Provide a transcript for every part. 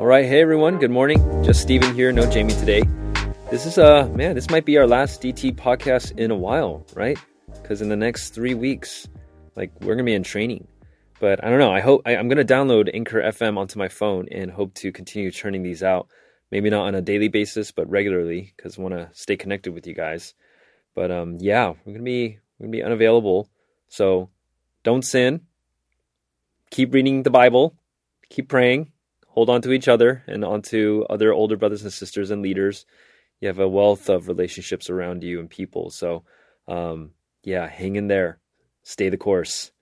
All right, hey everyone, good morning. Just Steven here, no Jamie today. This is uh man, this might be our last DT podcast in a while, right? Because in the next three weeks, like we're gonna be in training. But I don't know. I hope I, am gonna download Anchor FM onto my phone and hope to continue churning these out. Maybe not on a daily basis, but regularly, because I want to stay connected with you guys. But um, yeah, we're gonna be we're gonna be unavailable. So don't sin. Keep reading the Bible. Keep praying hold on to each other and onto other older brothers and sisters and leaders. You have a wealth of relationships around you and people. So, um, yeah, hang in there, stay the course.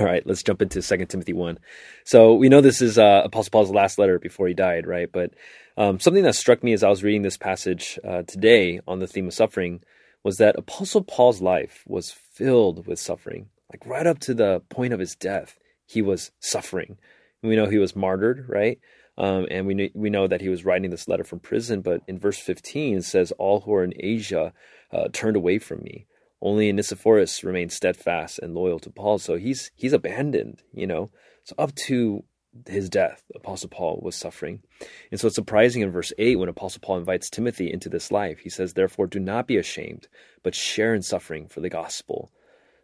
All right, let's jump into Second Timothy 1. So we know this is uh, Apostle Paul's last letter before he died, right? But um, something that struck me as I was reading this passage uh, today on the theme of suffering was that Apostle Paul's life was filled with suffering. Like right up to the point of his death, he was suffering. We know he was martyred, right? Um, and we know, we know that he was writing this letter from prison. But in verse 15, it says, All who are in Asia uh, turned away from me. Only Onesiphorus remained steadfast and loyal to Paul. So he's he's abandoned, you know. So up to his death, Apostle Paul was suffering. And so it's surprising in verse 8 when Apostle Paul invites Timothy into this life. He says, Therefore, do not be ashamed, but share in suffering for the gospel.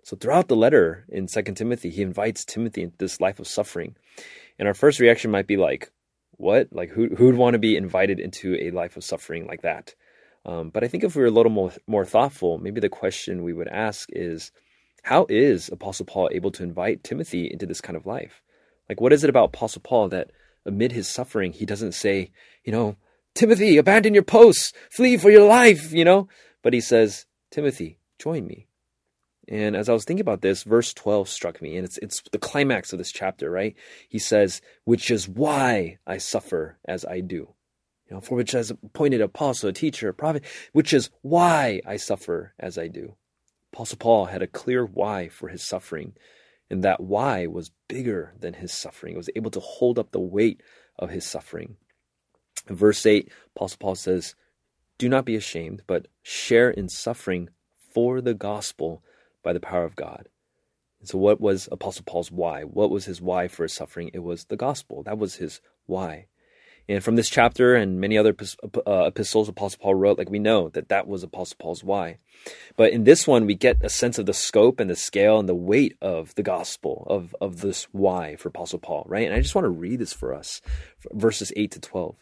So throughout the letter in Second Timothy, he invites Timothy into this life of suffering. And our first reaction might be like, what? Like, who who'd want to be invited into a life of suffering like that? Um, but I think if we were a little more more thoughtful, maybe the question we would ask is, how is Apostle Paul able to invite Timothy into this kind of life? Like, what is it about Apostle Paul that amid his suffering, he doesn't say, you know, Timothy, abandon your posts, flee for your life, you know? But he says, Timothy, join me. And as I was thinking about this, verse 12 struck me, and it's it's the climax of this chapter, right? He says, "Which is why I suffer as I do." You know, for which has appointed apostle, a teacher, a prophet, which is why I suffer as I do. Apostle Paul had a clear why for his suffering, and that why was bigger than his suffering. It was able to hold up the weight of his suffering. In verse 8, Apostle Paul says, Do not be ashamed, but share in suffering for the gospel by the power of God. And so, what was Apostle Paul's why? What was his why for his suffering? It was the gospel. That was his why. And from this chapter and many other uh, epistles Apostle Paul wrote, like we know that that was Apostle Paul's why. But in this one, we get a sense of the scope and the scale and the weight of the gospel of of this why for Apostle Paul, right? And I just want to read this for us, verses eight to twelve.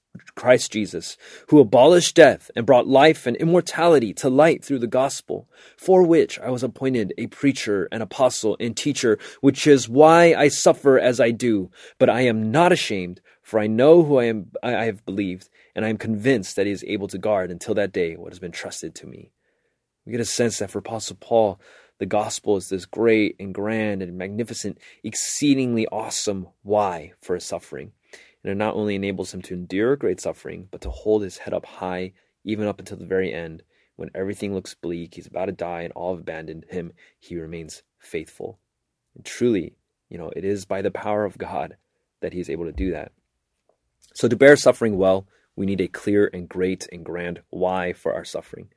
Christ Jesus, who abolished death and brought life and immortality to light through the gospel, for which I was appointed a preacher, an apostle, and teacher, which is why I suffer as I do. But I am not ashamed, for I know who I am I have believed, and I am convinced that he is able to guard until that day what has been trusted to me. We get a sense that for Apostle Paul, the gospel is this great and grand and magnificent, exceedingly awesome why for his suffering. And it not only enables him to endure great suffering, but to hold his head up high, even up until the very end. When everything looks bleak, he's about to die, and all have abandoned him, he remains faithful. And truly, you know, it is by the power of God that he is able to do that. So, to bear suffering well, we need a clear and great and grand why for our suffering.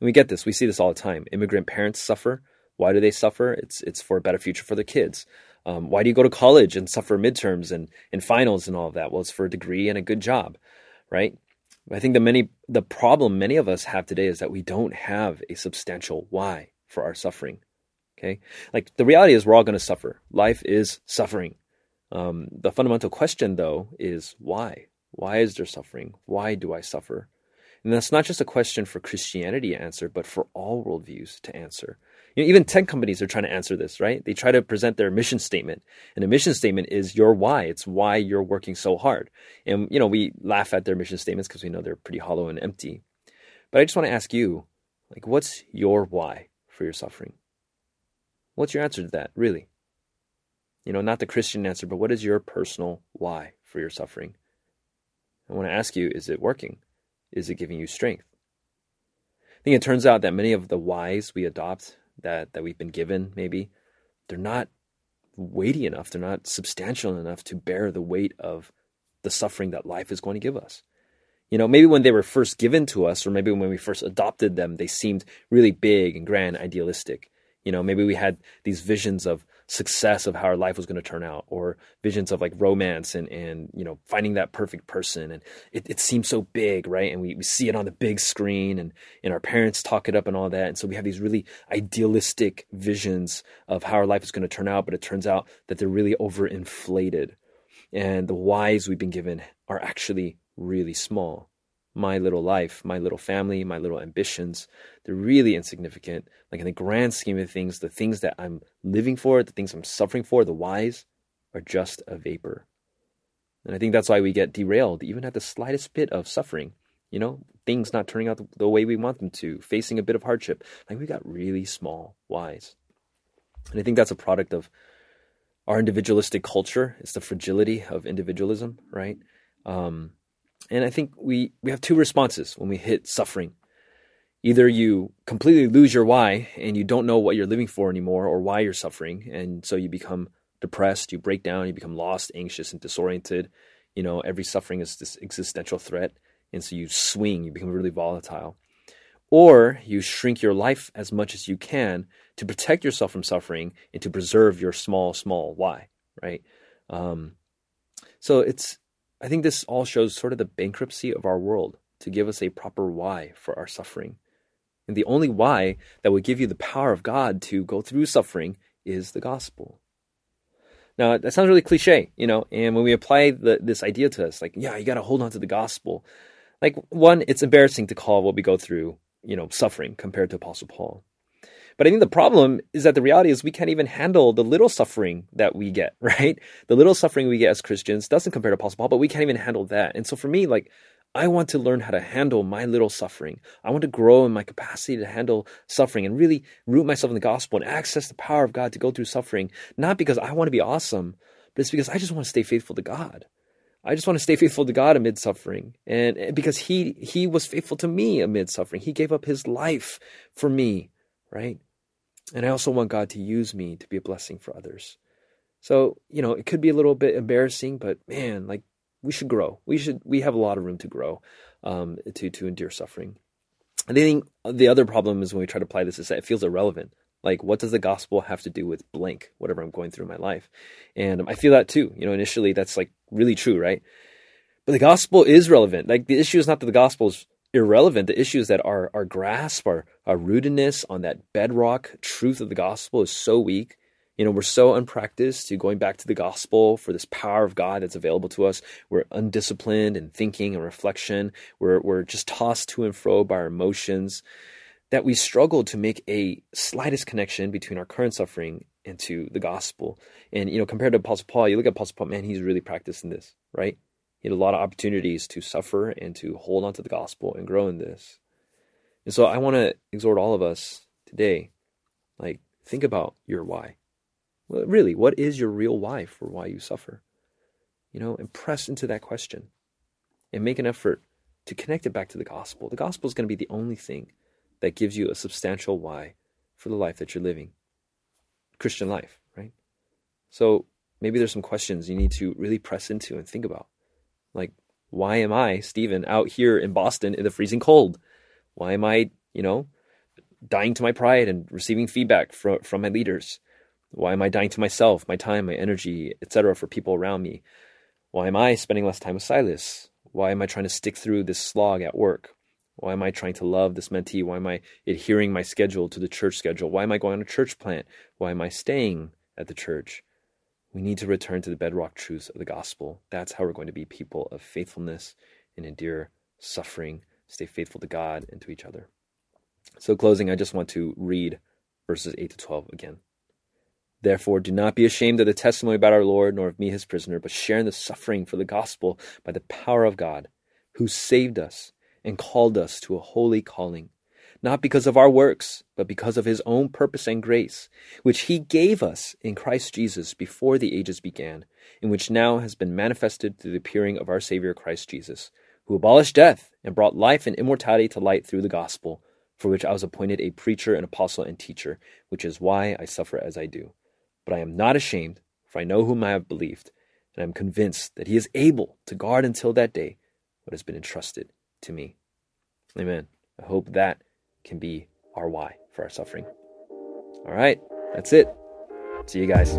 And we get this, we see this all the time. Immigrant parents suffer. Why do they suffer? It's, it's for a better future for their kids. Um, why do you go to college and suffer midterms and, and finals and all of that? Well, it's for a degree and a good job, right? I think the many the problem many of us have today is that we don't have a substantial why for our suffering. Okay, like the reality is we're all going to suffer. Life is suffering. Um, the fundamental question, though, is why? Why is there suffering? Why do I suffer? And that's not just a question for Christianity to answer, but for all worldviews to answer. You know, even tech companies are trying to answer this, right? They try to present their mission statement, and the mission statement is your why. It's why you're working so hard. And you know, we laugh at their mission statements because we know they're pretty hollow and empty. But I just want to ask you, like, what's your why for your suffering? What's your answer to that, really? You know, not the Christian answer, but what is your personal why for your suffering? I want to ask you, is it working? Is it giving you strength? I think it turns out that many of the whys we adopt that that we've been given, maybe they're not weighty enough. They're not substantial enough to bear the weight of the suffering that life is going to give us. You know, maybe when they were first given to us, or maybe when we first adopted them, they seemed really big and grand, idealistic. You know, maybe we had these visions of success of how our life was going to turn out, or visions of like romance and and you know finding that perfect person, and it, it seems so big, right? And we, we see it on the big screen, and and our parents talk it up and all that, and so we have these really idealistic visions of how our life is going to turn out, but it turns out that they're really overinflated, and the whys we've been given are actually really small. My little life, my little family, my little ambitions, they're really insignificant. Like in the grand scheme of things, the things that I'm living for, the things I'm suffering for, the whys, are just a vapor. And I think that's why we get derailed, even at the slightest bit of suffering. You know, things not turning out the, way we want them to, facing a bit of hardship. Like we got really small whys. And I think that's a product of our individualistic culture. It's the fragility of individualism, right? Um, and I think we, we have two responses when we hit suffering. Either you completely lose your why and you don't know what you're living for anymore or why you're suffering. And so you become depressed, you break down, you become lost, anxious, and disoriented. You know, every suffering is this existential threat. And so you swing, you become really volatile. Or you shrink your life as much as you can to protect yourself from suffering and to preserve your small, small why, right? Um, so it's I think this all shows sort of the bankruptcy of our world to give us a proper why for our suffering. And the only why that would give you the power of God to go through suffering is the gospel. Now, that sounds really cliche, you know, and when we apply the, this idea to us, like, yeah, you got to hold on to the gospel. Like, one, it's embarrassing to call what we go through, you know, suffering compared to Apostle Paul. But I think the problem is that the reality is we can't even handle the little suffering that we get, right? The little suffering we get as Christians doesn't compare to Apostle Paul, but we can't even handle that. And so for me, like, I want to learn how to handle my little suffering. I want to grow in my capacity to handle suffering and really root myself in the gospel and access the power of God to go through suffering, not because I want to be awesome, but it's because I just want to stay faithful to God. I just want to stay faithful to God amid suffering. And because he he was faithful to me amid suffering. He gave up his life for me, right? And I also want God to use me to be a blessing for others. So, you know, it could be a little bit embarrassing, but man, like we should grow. We should we have a lot of room to grow, um, to to endure suffering. And I think the other problem is when we try to apply this is that it feels irrelevant. Like, what does the gospel have to do with blank, whatever I'm going through in my life? And I feel that too. You know, initially that's like really true, right? But the gospel is relevant. Like the issue is not that the gospel is irrelevant. The issue is that our, our grasp, our, our rootedness on that bedrock truth of the gospel is so weak. You know, we're so unpracticed to going back to the gospel for this power of God that's available to us. We're undisciplined in thinking and reflection. We're, we're just tossed to and fro by our emotions that we struggle to make a slightest connection between our current suffering and to the gospel. And, you know, compared to Apostle Paul, you look at Apostle Paul, man, he's really practicing this, right? He had a lot of opportunities to suffer and to hold on to the gospel and grow in this. And so I want to exhort all of us today, like, think about your why. Well, really, what is your real why for why you suffer? You know, and press into that question and make an effort to connect it back to the gospel. The gospel is going to be the only thing that gives you a substantial why for the life that you're living. Christian life, right? So maybe there's some questions you need to really press into and think about. Like, why am I, Stephen, out here in Boston in the freezing cold? Why am I, you know, dying to my pride and receiving feedback from from my leaders? Why am I dying to myself, my time, my energy, etc., for people around me? Why am I spending less time with Silas? Why am I trying to stick through this slog at work? Why am I trying to love this mentee? Why am I adhering my schedule to the church schedule? Why am I going on a church plant? Why am I staying at the church? We need to return to the bedrock truths of the gospel. That's how we're going to be people of faithfulness and endure suffering, stay faithful to God and to each other. So, closing, I just want to read verses 8 to 12 again. Therefore, do not be ashamed of the testimony about our Lord, nor of me, his prisoner, but share in the suffering for the gospel by the power of God, who saved us and called us to a holy calling not because of our works, but because of his own purpose and grace, which he gave us in Christ Jesus before the ages began, and which now has been manifested through the appearing of our Savior Christ Jesus, who abolished death and brought life and immortality to light through the gospel, for which I was appointed a preacher and apostle and teacher, which is why I suffer as I do. But I am not ashamed, for I know whom I have believed, and I am convinced that he is able to guard until that day what has been entrusted to me. Amen. I hope that can be our why for our suffering. All right, that's it. See you guys.